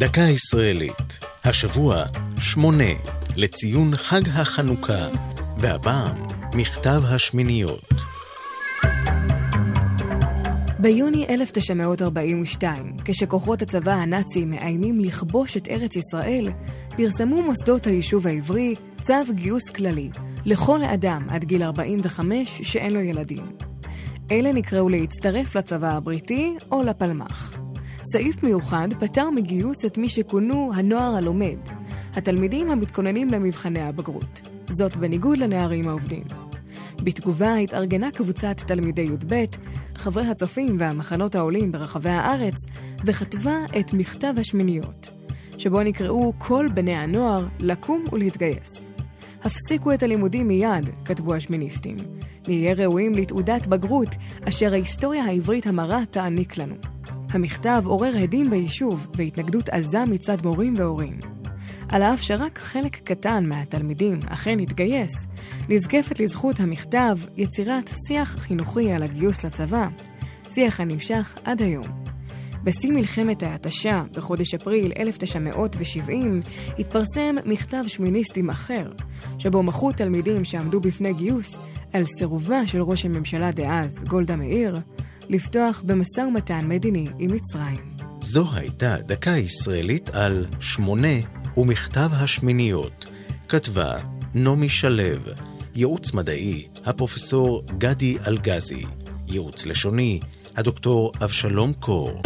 דקה ישראלית, השבוע שמונה, לציון חג החנוכה, והפעם מכתב השמיניות. ביוני 1942, כשכוחות הצבא הנאצי מאיימים לכבוש את ארץ ישראל, פרסמו מוסדות היישוב העברי צו גיוס כללי לכל אדם עד גיל 45 שאין לו ילדים. אלה נקראו להצטרף לצבא הבריטי או לפלמ"ח. סעיף מיוחד פטר מגיוס את מי שכונו הנוער הלומד, התלמידים המתכוננים למבחני הבגרות. זאת בניגוד לנערים העובדים. בתגובה התארגנה קבוצת תלמידי י"ב, חברי הצופים והמחנות העולים ברחבי הארץ, וכתבה את מכתב השמיניות, שבו נקראו כל בני הנוער לקום ולהתגייס. הפסיקו את הלימודים מיד, כתבו השמיניסטים. נהיה ראויים לתעודת בגרות, אשר ההיסטוריה העברית המרה תעניק לנו. המכתב עורר הדים ביישוב והתנגדות עזה מצד מורים והורים. על אף שרק חלק קטן מהתלמידים אכן התגייס, נזקפת לזכות המכתב יצירת שיח חינוכי על הגיוס לצבא, שיח הנמשך עד היום. בשיא מלחמת ההתשה, בחודש אפריל 1970, התפרסם מכתב שמיניסטים אחר, שבו מחו תלמידים שעמדו בפני גיוס על סירובה של ראש הממשלה דאז, גולדה מאיר, לפתוח במשא ומתן מדיני עם מצרים. זו הייתה דקה ישראלית על שמונה ומכתב השמיניות. כתבה נעמי שלו, ייעוץ מדעי, הפרופסור גדי אלגזי, ייעוץ לשוני, הדוקטור אבשלום קור.